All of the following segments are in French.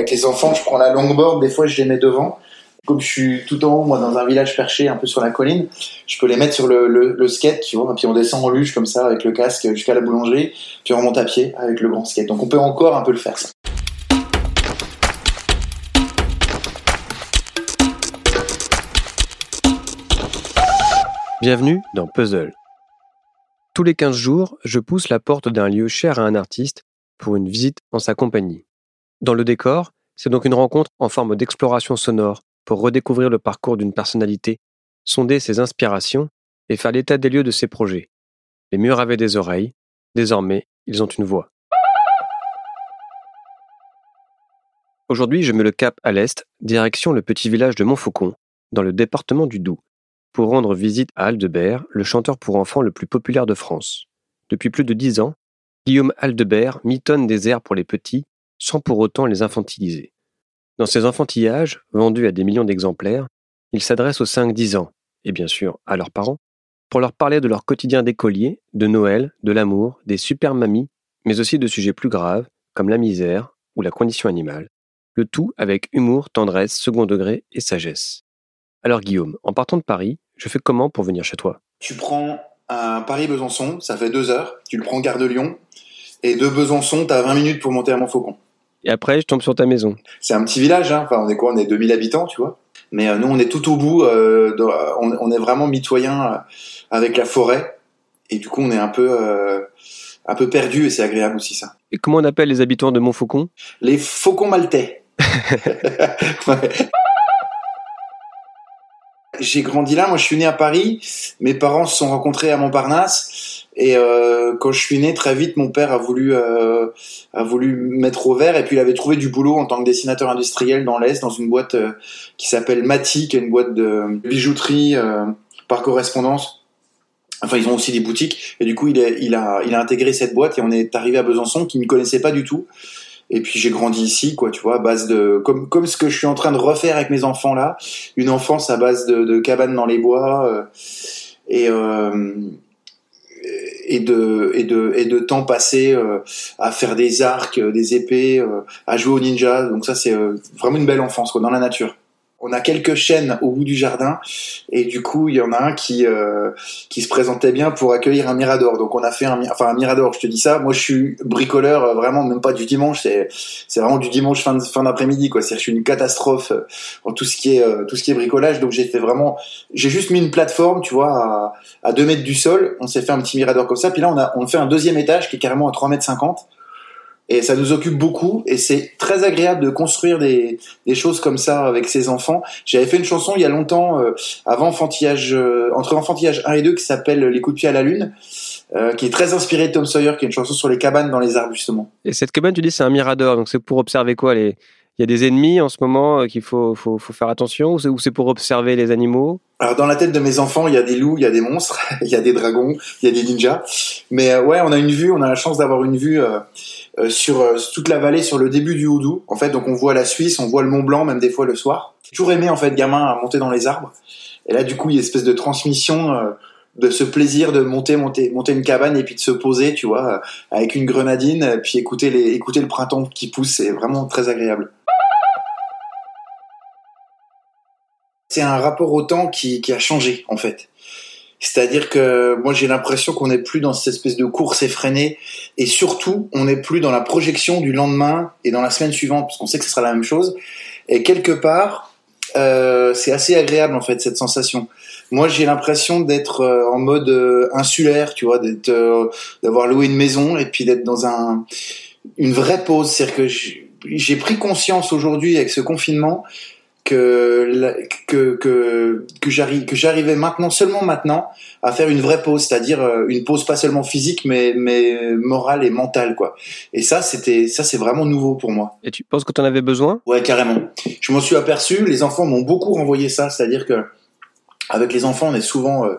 avec les enfants, je prends la longboard, des fois je les mets devant. Comme je suis tout en haut, moi, dans un village perché un peu sur la colline, je peux les mettre sur le, skate, tu vois, puis on descend en luge comme ça avec le casque jusqu'à la boulangerie, puis on remonte à pied avec le grand skate. Donc on peut encore un peu le faire ça. Bienvenue dans Puzzle. Tous les 15 jours, je pousse la porte d'un lieu cher à un artiste pour une visite en sa compagnie. Dans le décor, c'est donc une rencontre en forme d'exploration sonore pour redécouvrir le parcours d'une personnalité, sonder ses inspirations et faire l'état des lieux de ses projets. Les murs avaient des oreilles, désormais ils ont une voix. Aujourd'hui, je mets le cap à l'est, direction le petit village de Montfaucon, dans le département du Doubs pour rendre visite à Aldebert, le chanteur pour enfants le plus populaire de France. Depuis plus de dix ans, Guillaume Aldebert mitonne des airs pour les petits sans pour autant les infantiliser. Dans ses enfantillages, vendus à des millions d'exemplaires, il s'adresse aux 5-10 ans, et bien sûr à leurs parents, pour leur parler de leur quotidien d'écolier, de Noël, de l'amour, des super mamies, mais aussi de sujets plus graves, comme la misère ou la condition animale, le tout avec humour, tendresse, second degré et sagesse. Alors Guillaume, en partant de Paris, je fais comment pour venir chez toi? Tu prends un Paris-Besançon, ça fait deux heures. Tu le prends Gare de Lyon. Et de Besançon, tu as 20 minutes pour monter à Montfaucon. Et après, je tombe sur ta maison. C'est un petit village, hein. enfin on est quoi? On est 2000 habitants, tu vois. Mais euh, nous, on est tout au bout, euh, on, est vraiment mitoyen euh, avec la forêt. Et du coup, on est un peu, un peu perdu et c'est agréable aussi ça. Et comment on appelle les habitants de Montfaucon? Les faucons maltais. j'ai grandi là. Moi, je suis né à Paris. Mes parents se sont rencontrés à Montparnasse. Et euh, quand je suis né, très vite, mon père a voulu euh, a voulu mettre au vert. Et puis, il avait trouvé du boulot en tant que dessinateur industriel dans l'Est, dans une boîte euh, qui s'appelle Mati, qui est une boîte de bijouterie par correspondance. Enfin, ils ont aussi des boutiques. Et du coup, il a, il a, il a intégré cette boîte et on est arrivé à Besançon, qui ne connaissait pas du tout. Et puis j'ai grandi ici, quoi, tu vois, à base de comme comme ce que je suis en train de refaire avec mes enfants là, une enfance à base de, de cabanes dans les bois euh, et euh, et de et de et de temps passé euh, à faire des arcs, des épées, à jouer au ninja. Donc ça c'est vraiment une belle enfance, quoi, dans la nature on a quelques chaînes au bout du jardin et du coup il y en a un qui euh, qui se présentait bien pour accueillir un mirador. Donc on a fait un enfin un mirador je te dis ça. Moi je suis bricoleur euh, vraiment même pas du dimanche. C'est c'est vraiment du dimanche fin fin d'après-midi quoi. C'est je suis une catastrophe euh, en tout ce qui est tout ce qui est bricolage. Donc j'ai fait vraiment j'ai juste mis une plateforme tu vois à, à 2 mètres du sol. On s'est fait un petit mirador comme ça. Puis là on a on fait un deuxième étage qui est carrément à 3 mètres 50 et ça nous occupe beaucoup et c'est très agréable de construire des, des, choses comme ça avec ses enfants. J'avais fait une chanson il y a longtemps euh, avant enfantillage euh, entre enfantillage 1 et 2 qui s'appelle Les coups de pied à la lune euh, qui est très inspirée de Tom Sawyer qui est une chanson sur les cabanes dans les arbres justement. Et cette cabane tu dis c'est un mirador donc c'est pour observer quoi les il y a des ennemis en ce moment qu'il faut, faut, faut, faire attention ou c'est pour observer les animaux? Alors dans la tête de mes enfants, il y a des loups, il y a des monstres, il y a des dragons, il y a des ninjas. Mais ouais, on a une vue, on a la chance d'avoir une vue euh, sur euh, toute la vallée, sur le début du Houdou. En fait, donc on voit la Suisse, on voit le Mont Blanc, même des fois le soir. J'ai toujours aimé en fait, gamin, à monter dans les arbres. Et là, du coup, il y a une espèce de transmission euh, de ce plaisir de monter, monter, monter une cabane et puis de se poser, tu vois, avec une grenadine, puis écouter les, le printemps qui pousse, c'est vraiment très agréable. C'est un rapport au temps qui a changé en fait. C'est-à-dire que moi j'ai l'impression qu'on n'est plus dans cette espèce de course effrénée et surtout on n'est plus dans la projection du lendemain et dans la semaine suivante parce qu'on sait que ce sera la même chose. Et quelque part, euh, c'est assez agréable en fait cette sensation. Moi j'ai l'impression d'être euh, en mode euh, insulaire, tu vois, d'être, euh, d'avoir loué une maison et puis d'être dans un une vraie pause. C'est-à-dire que j'ai pris conscience aujourd'hui avec ce confinement que que que que j'arrive que j'arrivais maintenant seulement maintenant à faire une vraie pause, c'est-à-dire euh, une pause pas seulement physique mais mais morale et mentale quoi. Et ça c'était ça c'est vraiment nouveau pour moi. Et tu penses que tu en avais besoin? Ouais, carrément. Je m'en suis aperçu, les enfants m'ont beaucoup renvoyé ça, c'est-à-dire que avec les enfants, on est souvent euh,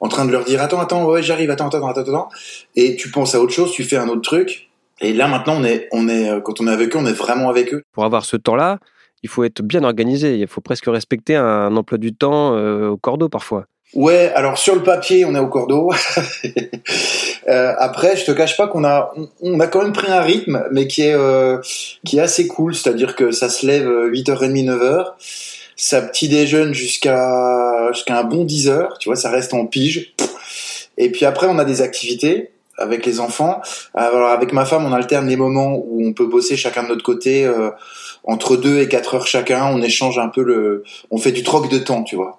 en train de leur dire attends attends ouais, j'arrive, attends attends attends attends et tu penses à autre chose, tu fais un autre truc et là maintenant on est on est quand on est avec eux, on est vraiment avec eux. Pour avoir ce temps-là, il faut être bien organisé. Il faut presque respecter un emploi du temps euh, au cordeau parfois. Ouais, alors sur le papier, on est au cordeau. après, je te cache pas qu'on a, on a quand même pris un rythme, mais qui est, qui est assez cool. C'est-à-dire que ça se lève 8h30, 9h. Ça petit déjeune jusqu'à, jusqu'à un bon 10h. Tu vois, ça reste en pige. Et puis après, on a des activités avec les enfants. Alors avec ma femme, on alterne les moments où on peut bosser chacun de notre côté euh, entre deux et quatre heures chacun. On échange un peu le, on fait du troc de temps, tu vois,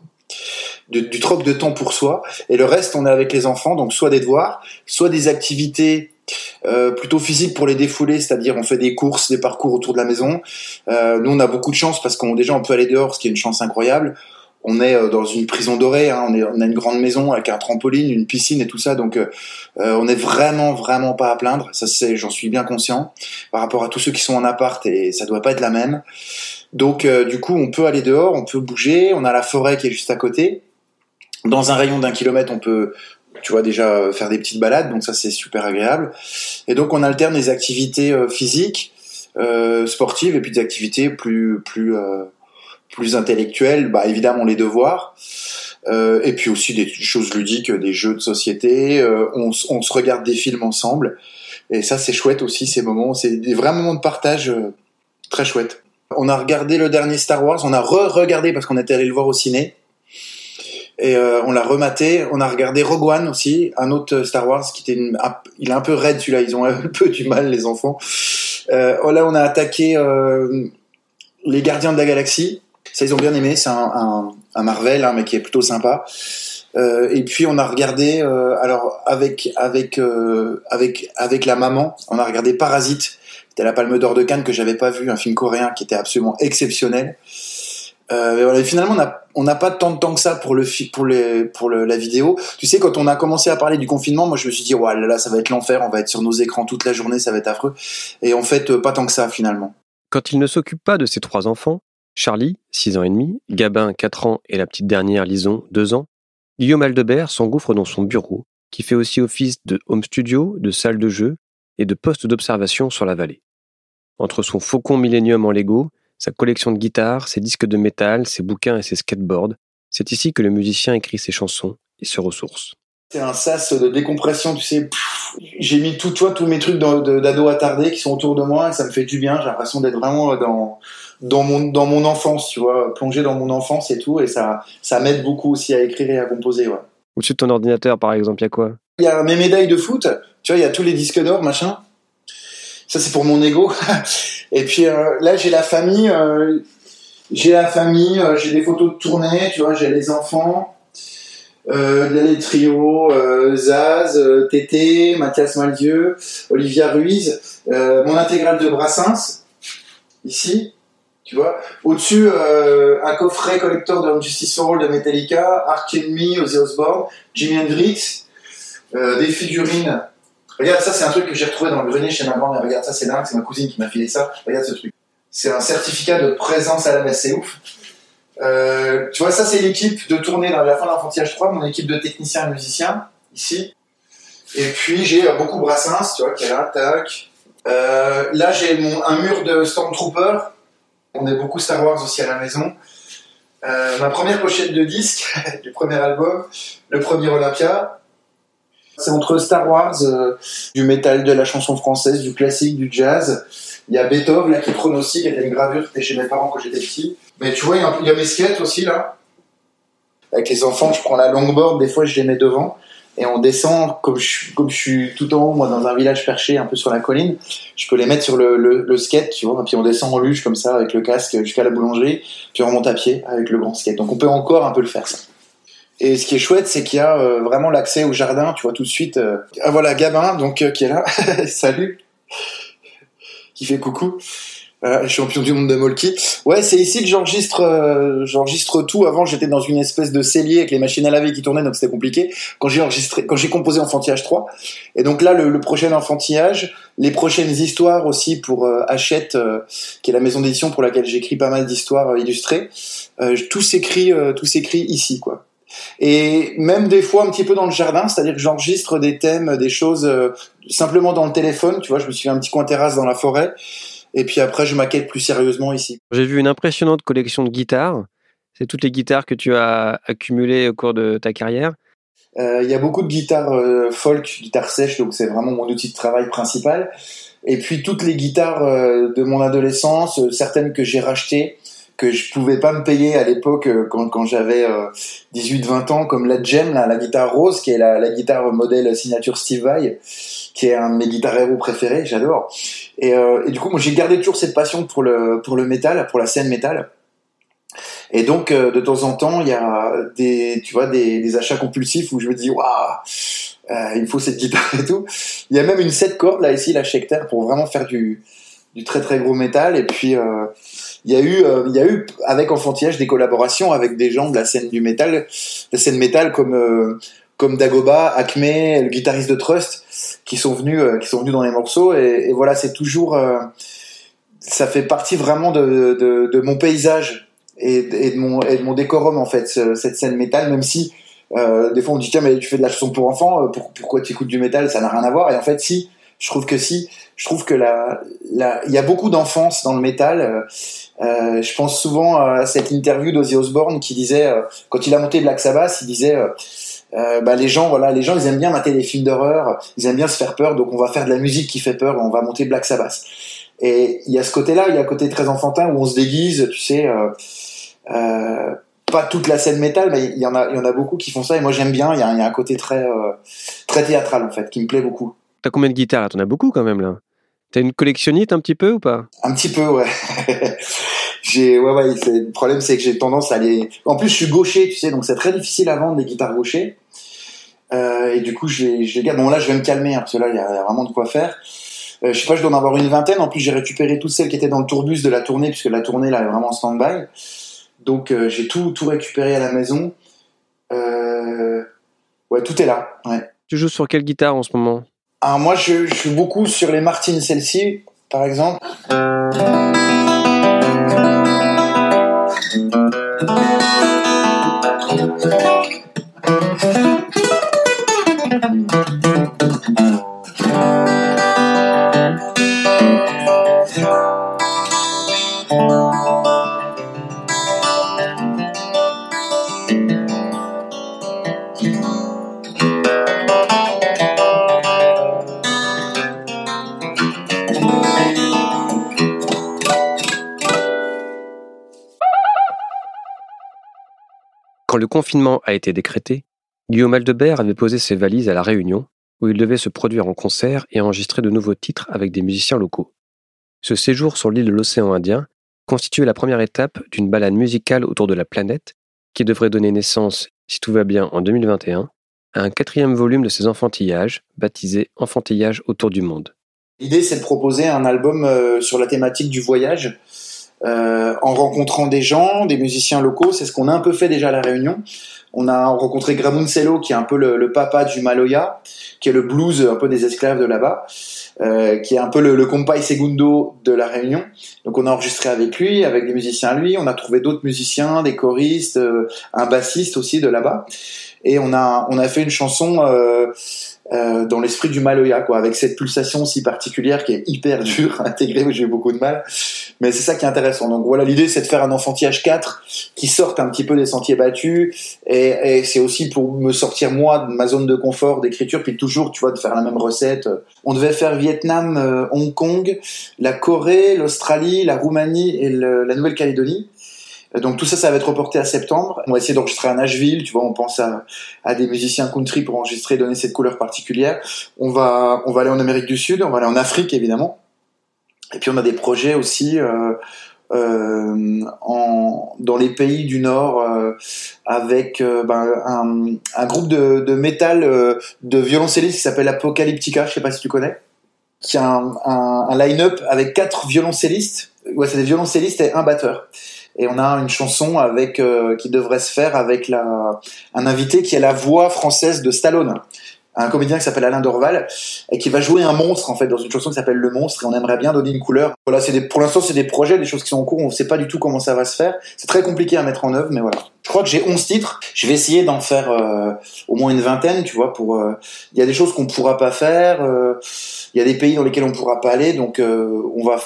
du, troc de temps pour soi. Et le reste, on est avec les enfants, donc soit des devoirs, soit des activités euh, plutôt physiques pour les défouler, c'est-à-dire on fait des courses, des parcours autour de la maison. Euh, nous, on a beaucoup de chance parce qu'on déjà on peut aller dehors, ce qui est une chance incroyable on est euh, dans une prison dorée, hein, on, est, on a une grande maison avec un trampoline, une piscine et tout ça, donc euh, euh, on est vraiment vraiment pas à plaindre. Ça c'est, j'en suis bien conscient par rapport à tous ceux qui sont en appart et ça doit pas être la même. Donc du coup on peut aller dehors, on peut bouger, on a la forêt qui est juste à côté. Dans un rayon d'un kilomètre, on peut tu vois déjà faire des petites balades, donc ça c'est super agréable. Et donc on alterne les activités physiques, sportives et puis des activités plus plus plus intellectuels, bah évidemment les devoirs. Euh, et puis aussi des choses ludiques, des jeux de société. Euh, on, on, se regarde des films ensemble. Et ça, c'est chouette aussi, ces moments. C'est des vrais moments de partage euh, très chouettes. On a regardé le dernier Star Wars. On a re-regardé parce qu'on était allé le voir au ciné. Et euh, on l'a rematé. On a regardé Rogue One aussi, un autre Star Wars qui était, une, il est un peu raide celui-là. Ils ont un peu du mal les enfants. Euh, là, on a attaqué les Gardiens de la Galaxie. Ça, ils ont bien aimé. C'est un, Marvel, hein, mais qui est plutôt sympa. Euh, et puis on a regardé, euh, alors avec avec euh, avec avec la maman, on a regardé Parasite. C'était la Palme d'Or de Cannes que j'avais pas vu, un film coréen qui était absolument exceptionnel. Euh, finalement, on n'a pas tant de temps que ça pour le pour les pour la vidéo. Tu sais, quand on a commencé à parler du confinement, moi je me suis dit, ouais, là, là ça va être l'enfer, on va être sur nos écrans toute la journée, ça va être affreux. Et en fait, pas tant que ça finalement. Quand il ne s'occupe pas de ses trois enfants, Charlie, 6 ans et demi, Gabin, 4 ans et la petite dernière Lison, 2 ans, Guillaume Aldebert s'engouffre dans son bureau, qui fait aussi office de home studio, de salle de jeu et de poste d'observation sur la vallée. Entre son faucon Millennium en Lego, sa collection de guitares, ses disques de métal, ses bouquins et ses skateboards, c'est ici que le musicien écrit ses chansons et se ressource. C'est un sas de décompression, tu sais. J'ai mis tout, toi, tous mes trucs d'ado attardé qui sont autour de moi et ça me fait du bien. J'ai l'impression d'être vraiment dans, dans mon dans mon enfance, tu vois, plonger dans mon enfance et tout, et ça ça m'aide beaucoup aussi à écrire et à composer, ouais. Au-dessus de ton ordinateur, par exemple, il y a quoi? Il y a mes médailles de foot, tu vois, il y a tous les disques d'or, machin. Ça c'est pour mon ego. et puis euh, là j'ai la famille, euh, j'ai la famille, euh, j'ai des photos de tournée, tu vois, j'ai les enfants. Euh, les trios, Zaz, Tété, Mathias Malzieu, Olivia Ruiz, mon intégrale de Brassens, ici, tu vois. Au-dessus, euh, un coffret collector de Justice for All de Metallica, Arch Enemy, Ozzy Osbourne, Jimi Hendrix, euh, des figurines. Regarde, ça c'est un truc que j'ai retrouvé dans le grenier chez ma grand-mère. Regarde, ça c'est dingue, c'est ma cousine qui m'a filé ça. Regarde ce truc. C'est un certificat de présence à la messe, c'est ouf. Euh, tu vois, ça c'est l'équipe de tournée dans la fin de l'enfantillage 3, mon équipe de techniciens et musiciens, ici. Et puis j'ai beaucoup Brassens, tu vois, qui est là, tac. là j'ai un mur de Stormtrooper on est beaucoup Star Wars aussi à la maison. Euh, ma première pochette de disque du premier album, le premier Olympia, c'est entre Star Wars, euh, du métal, de la chanson française, du classique, du jazz. Il y a Beethoven, là, qui est pronostic, qui était une gravure qui était chez mes parents quand j'étais petit. Mais tu vois, il y, a, il y a mes skates aussi, là. Avec les enfants, je prends la longboard, des fois je les mets devant et on descend comme je, suis tout en haut moi dans un village perché un peu sur la colline je peux les mettre sur le, skate tu vois et puis on descend en luge comme ça avec le casque jusqu'à la boulangerie puis on remonte à pied avec le grand skate. Donc on peut encore un peu le faire ça. Et ce qui est chouette c'est qu'il y a euh, vraiment l'accès au jardin tu vois tout de suite euh, ah voilà Gabin donc euh, qui est là. Salut. Qui fait coucou champion du monde de Molki. Ouais, c'est ici que j'enregistre, euh, j'enregistre tout. Avant, j'étais dans une espèce de cellier avec les machines à laver qui tournaient, donc c'était compliqué. Quand j'ai enregistré, quand j'ai composé Enfantillage 3, et donc là, le, prochain Enfantillage, les prochaines histoires aussi pour euh, Hachette, euh, qui est la maison d'édition pour laquelle j'écris pas mal d'histoires illustrées. tout s'écrit, tout s'écrit ici, quoi. Et même des fois un petit peu dans le jardin, c'est-à-dire que j'enregistre des thèmes, des choses simplement dans le téléphone. Tu vois, je me suis fait un petit coin terrasse dans la forêt et puis après, je maquette plus sérieusement ici. J'ai vu une impressionnante collection de guitares. C'est toutes les guitares que tu as accumulées au cours de ta carrière. Il y a beaucoup de guitares folk, guitare sèche, donc c'est vraiment mon outil de travail principal. Et puis toutes les guitares de mon adolescence, certaines que j'ai rachetées, que je pouvais pas me payer à l'époque quand, quand j'avais 18-20 ans, comme la Gem, la guitare rose, qui est la, la guitare modèle signature Steve Vai, qui est un de mes guitares héros préférés, j'adore. Et, et, du coup, moi j'ai gardé toujours cette passion pour le pour le métal, pour la scène métal. Et donc, euh, de temps en temps, il y a des, tu vois, des, des achats compulsifs où je me dis, waouh, euh, il me faut cette guitare et tout. Il y a même une 7 cordes là ici, la Schecter, pour vraiment faire du, du très très gros métal. Et puis, euh, il y a eu, euh, il y a eu avec Enfantillage des collaborations avec des gens de la scène du métal, la scène métal comme euh, comme Dagoba, Acme, le guitariste de Trust, qui sont venus, qui sont venus dans les morceaux. Et, et voilà, c'est toujours, ça fait partie vraiment de, de, de mon paysage et, de mon, et de mon décorum en fait cette scène métal même si euh, des fois on dit tiens mais tu fais de la chanson pour enfants euh, pourquoi tu écoutes du métal? Ça n'a rien à voir et en fait si je trouve que si je trouve que la il y a beaucoup d'enfance dans le métal euh, euh, je pense souvent à cette interview d'Ozzy Osbourne qui disait euh, quand il a monté Black Sabbath il disait euh, bah, les gens voilà les gens ils aiment bien mater des films d'horreur ils aiment bien se faire peur donc on va faire de la musique qui fait peur on va monter Black Sabbath et il y a ce côté là il y a un côté très enfantin où on se déguise tu sais euh, pas toute la scène métal, mais il y en a, il y en a beaucoup qui font ça et moi j'aime bien. Il y, a, un côté très, euh, très théâtral en fait, qui me plaît beaucoup. T'as combien de guitares là? T'en as beaucoup quand même là. T'as une collectionnite un petit peu ou pas? Un petit peu, ouais. j'ai, ouais, ouais. Le problème c'est que j'ai tendance à aller. En plus, je suis gaucher, tu sais, donc c'est très difficile à vendre des guitares gauchers. Euh, et du coup, je les, je les garde. Bon, là, je vais me calmer hein, parce que là, il y, a vraiment de quoi faire. Euh, je sais pas, je dois en avoir une vingtaine. En plus, j'ai récupéré toutes celles qui étaient dans le tourbus de la tournée, puisque la tournée là est vraiment en stand-by. Donc euh, j'ai tout, tout récupéré à la maison. Ouais, tout est là. Ouais. Tu joues sur quelle guitare en ce moment? Alors moi, je, suis beaucoup sur les Martin celle-ci, par exemple. Quand le confinement a été décrété, Guillaume Aldebert avait posé ses valises à La Réunion, où il devait se produire en concert et enregistrer de nouveaux titres avec des musiciens locaux. Ce séjour sur l'île de l'océan Indien constituait la première étape d'une balade musicale autour de la planète qui devrait donner naissance, si tout va bien en 2021, à un quatrième volume de ses enfantillages, baptisé Enfantillage autour du monde. L'idée, c'est de proposer un album euh, sur la thématique du voyage, euh, en rencontrant des gens, des musiciens locaux. C'est ce qu'on a un peu fait déjà à la Réunion. On a rencontré Gramuncello, qui est un peu le, papa du Maloya, qui est le blues un peu des esclaves de là-bas, euh, qui est un peu le, le compay segundo de la Réunion. Donc on a enregistré avec lui, avec des musiciens à lui. On a trouvé d'autres musiciens, des choristes, euh, un bassiste aussi de là-bas. Et on a on a fait une chanson. Euh, dans l'esprit du Maloya, quoi, avec cette pulsation si particulière qui est hyper dure à intégrer, j'ai eu beaucoup de mal. Mais c'est ça qui est intéressant. Donc voilà, l'idée c'est de faire un enfantillage 4 qui sorte un petit peu des sentiers battus et, et c'est aussi pour me sortir moi de ma zone de confort d'écriture, puis toujours, tu vois, de faire la même recette. On devait faire Vietnam, euh, Hong Kong, la Corée, l'Australie, la Roumanie et la Nouvelle-Calédonie. Donc tout ça, ça va être reporté à septembre. On va essayer d'enregistrer à Nashville, tu vois, on pense à, à, des musiciens country pour enregistrer, donner cette couleur particulière. On va, on va aller en Amérique du Sud, on va aller en Afrique évidemment. Et puis on a des projets aussi euh, euh, en, dans les pays du Nord euh, avec euh, ben, un, un, groupe de, de métal euh, de violoncellistes qui s'appelle Apocalyptica, je sais pas si tu connais, qui a un, un, un line-up avec quatre violoncellistes. Ouais, c'est des violoncellistes et un batteur et on a une chanson avec euh, qui devrait se faire avec la, un invité qui est la voix française de Stallone un comédien qui s'appelle Alain Dorval et qui va jouer un monstre en fait dans une chanson qui s'appelle Le Monstre et on aimerait bien donner une couleur. Voilà, c'est pour l'instant c'est des projets, des choses qui sont en cours, on ne sait pas du tout comment ça va se faire. C'est très compliqué à mettre en œuvre, mais voilà. Je crois que j'ai 11 titres. Je vais essayer d'en faire euh, au moins une vingtaine, tu vois. Pour euh, il y a des choses qu'on pourra pas faire, euh, il y a des pays dans lesquels on pourra pas aller, donc on va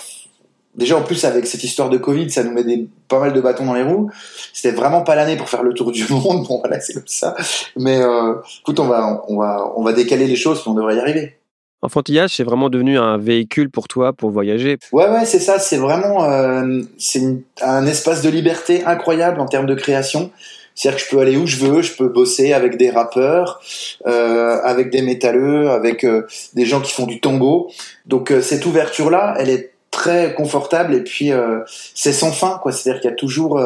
déjà en plus avec cette histoire de Covid, ça nous met des, pas mal de bâtons dans les roues. C'était vraiment pas l'année pour faire le tour du monde. Bon voilà, c'est comme ça. Mais euh, écoute, on va, on va, on va décaler les choses, puis on devrait y arriver. Enfantillage, c'est vraiment devenu un véhicule pour toi pour voyager. Ouais, ouais, c'est ça. C'est vraiment, euh, c'est un espace de liberté incroyable en termes de création. C'est-à-dire que je peux aller où je veux, je peux bosser avec des rappeurs, euh, avec des métalleux, avec des gens qui font du tango. Donc cette ouverture-là, elle est très confortable et puis euh, c'est sans fin, quoi. C'est-à-dire qu'il y a toujours,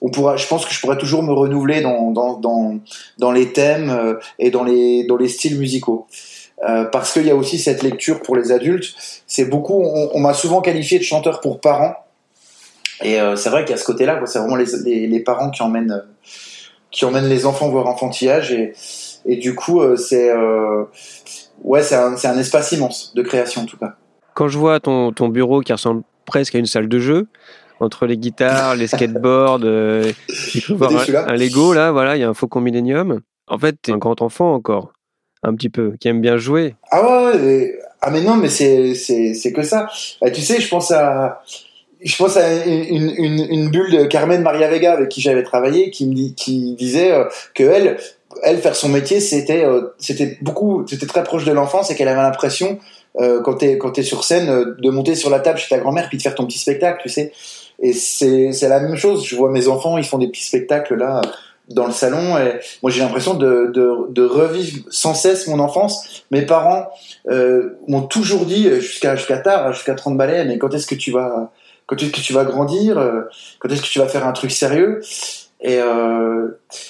on pourra, je pense que je pourrais toujours me renouveler dans dans dans, dans les thèmes et dans les dans les styles musicaux. parce qu'il y a aussi cette lecture pour les adultes. C'est beaucoup. On, on m'a souvent qualifié de chanteur pour parents et euh, c'est vrai qu'à ce côté-là, c'est vraiment les, les, les, parents qui emmènent, euh, qui emmènent les enfants voir enfantillage. Et, et du coup, euh, c'est euh, ouais, c'est un, un, espace immense de création en tout cas. Quand je vois ton, ton bureau qui ressemble presque à une salle de jeu, entre les guitares, les skateboards, euh, voir un, un, Lego là, voilà, il y a un Faucon Millennium. En fait, t'es un grand enfant encore, un petit peu, qui aime bien jouer. Ah ouais, ah mais non, mais c'est c'est c'est que ça. Bah, tu sais, je pense à je pense à une, une, une, bulle de Carmen Maria Vega avec qui j'avais travaillé qui me dit, qui disait euh, que elle elle faire son métier c'était euh, c'était beaucoup c'était très proche de l'enfance et qu'elle avait l'impression euh, quand t'es quand t'es sur scène euh, de monter sur la table chez ta grand-mère puis de faire ton petit spectacle tu sais. Et c'est c'est la même chose. Je vois mes enfants ils font des petits spectacles là dans le salon et moi j'ai l'impression de, de, de, revivre sans cesse mon enfance. Mes parents euh, m'ont toujours dit jusqu'à jusqu'à tard jusqu'à 30 balais mais quand est-ce que tu vas quand est-ce que tu vas grandir, euh, quand est-ce que tu vas faire un truc sérieux? Et euh,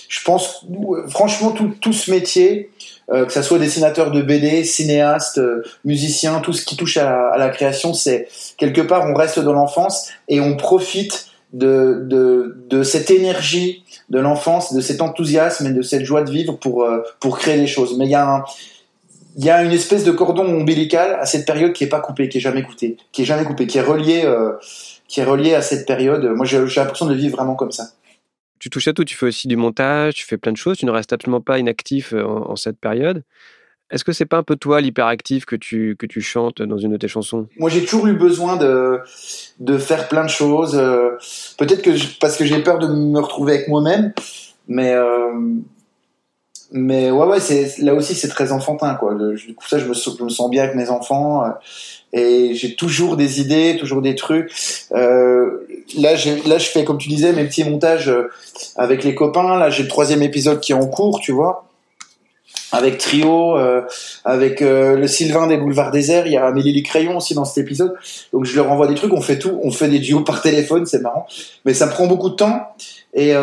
je pense, franchement, tout, tout ce métier, euh, que ça soit dessinateur de BD, cinéaste, euh, musicien, tout ce qui touche à la, création, c'est quelque part on reste dans l'enfance et on profite de, de, de cette énergie de l'enfance, de cet enthousiasme et de cette joie de vivre pour, euh, pour créer des choses. Mais il y a un, il y a une espèce de cordon ombilical à cette période qui est pas coupé, qui est jamais coupé, qui est jamais coupé, qui est relié, euh, qui est relié à cette période. Moi, j'ai l'impression de vivre vraiment comme ça. Tu touches à tout, tu fais aussi du montage, tu fais plein de choses, tu ne restes absolument pas inactif euh, en, cette période. Est-ce que c'est pas un peu toi l'hyperactif que tu, que tu chantes dans une de tes chansons? Moi j'ai toujours eu besoin de, de faire plein de choses. Euh, Peut-être que parce que j'ai peur de me retrouver avec moi-même, mais euh, mais ouais ouais c'est là aussi c'est très enfantin quoi du coup ça je me, sens bien avec mes enfants et j'ai toujours des idées toujours des trucs là je fais comme tu disais mes petits montages euh, avec les copains là j'ai le troisième épisode qui est en cours tu vois avec Trio, euh, avec euh, le Sylvain des Boulevards Déserts, il y a Amélie Crayon aussi dans cet épisode. Donc je leur envoie des trucs, on fait tout, on fait des duos par téléphone, c'est marrant, mais ça prend beaucoup de temps. Et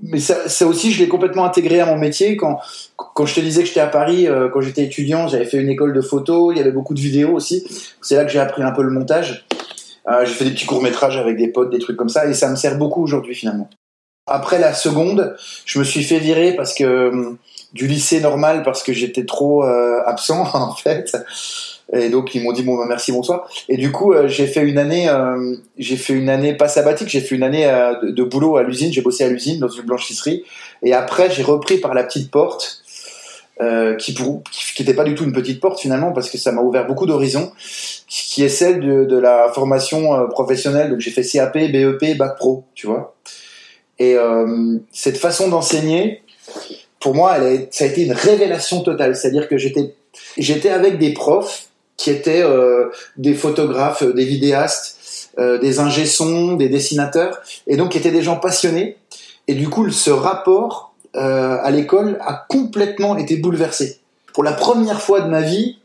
mais ça, ça, aussi, je l'ai complètement intégré à mon métier. Quand, quand je te disais que j'étais à Paris, quand j'étais étudiant, j'avais fait une école de photo, il y avait beaucoup de vidéos aussi. C'est là que j'ai appris un peu le montage. Euh, j'ai fait des petits courts-métrages avec des potes, des trucs comme ça, et ça me sert beaucoup aujourd'hui finalement. Après la seconde, je me suis fait virer parce que hum, du lycée normal parce que j'étais trop euh, absent en fait. Et donc ils m'ont dit bon bah merci bonsoir. Et du coup euh, j'ai fait une année, j'ai fait une année pas sabbatique, j'ai fait une année de, boulot à l'usine. J'ai bossé à l'usine dans une blanchisserie. Et après j'ai repris par la petite porte, euh, qui pour, qui n'était pas du tout une petite porte finalement parce que ça m'a ouvert beaucoup d'horizons, qui est celle de, de la formation euh, professionnelle. Donc j'ai fait CAP, BEP, bac pro, tu vois. Et euh, cette façon d'enseigner, pour moi, elle a, ça a été une révélation totale. C'est-à-dire que j'étais j'étais avec des profs qui étaient euh, des photographes, des vidéastes, euh, des ingé-sons, des dessinateurs, et donc qui étaient des gens passionnés. Et du coup, ce rapport euh, à l'école a complètement été bouleversé. Pour la première fois de ma vie,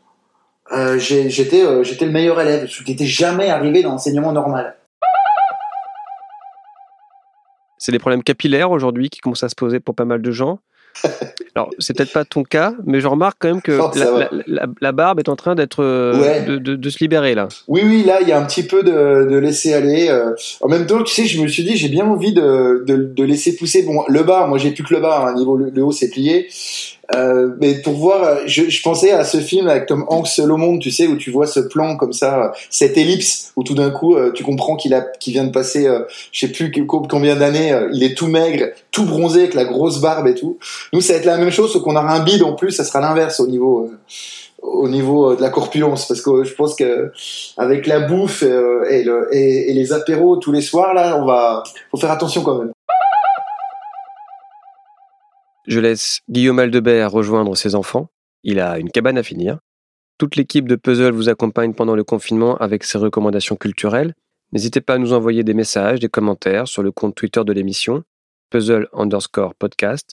euh, j'étais euh, j'étais le meilleur élève, ce qui jamais arrivé dans l'enseignement normal. C'est des problèmes capillaires aujourd'hui qui commencent à se poser pour pas mal de gens. Alors, c'est peut-être pas ton cas, mais je remarque quand même que oh, la, la, la, la, barbe est en train d'être euh, ouais. de, de, de, se libérer là. Oui, oui, là, il y a un petit peu de, de laisser aller. Euh. En même temps, tu sais, je me suis dit, j'ai bien envie de, de, laisser pousser. Bon, le bas, moi, j'ai plus que le bas. Hein, niveau le, le haut, c'est plié. Euh, mais pour voir, je, je, pensais à ce film avec Tom Hanks, au monde, tu sais, où tu vois ce plan comme ça, cette ellipse où tout d'un coup euh, tu comprends qu'il a, qu'il vient de passer, euh, je sais plus combien d'années, euh, il est tout maigre, tout bronzé avec la grosse barbe et tout. Nous, ça va être la même chose, sauf qu'on aura un bide en plus, ça sera l'inverse au niveau, au niveau de la corpulence parce que je pense que avec la bouffe et, et, les apéros tous les soirs là, on va faut faire attention quand même. Je laisse Guillaume Aldebert rejoindre ses enfants. Il a une cabane à finir. Toute l'équipe de Puzzle vous accompagne pendant le confinement avec ses recommandations culturelles. N'hésitez pas à nous envoyer des messages, des commentaires sur le compte Twitter de l'émission, puzzle underscore podcast.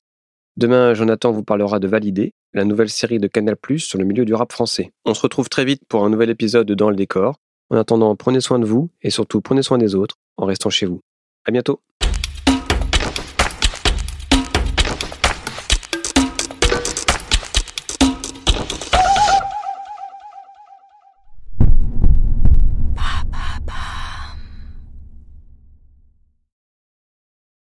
Demain, Jonathan vous parlera de Valider, la nouvelle série de Canal Plus sur le milieu du rap français. On se retrouve très vite pour un nouvel épisode de Dans le décor. En attendant, prenez soin de vous et surtout prenez soin des autres en restant chez vous. À bientôt!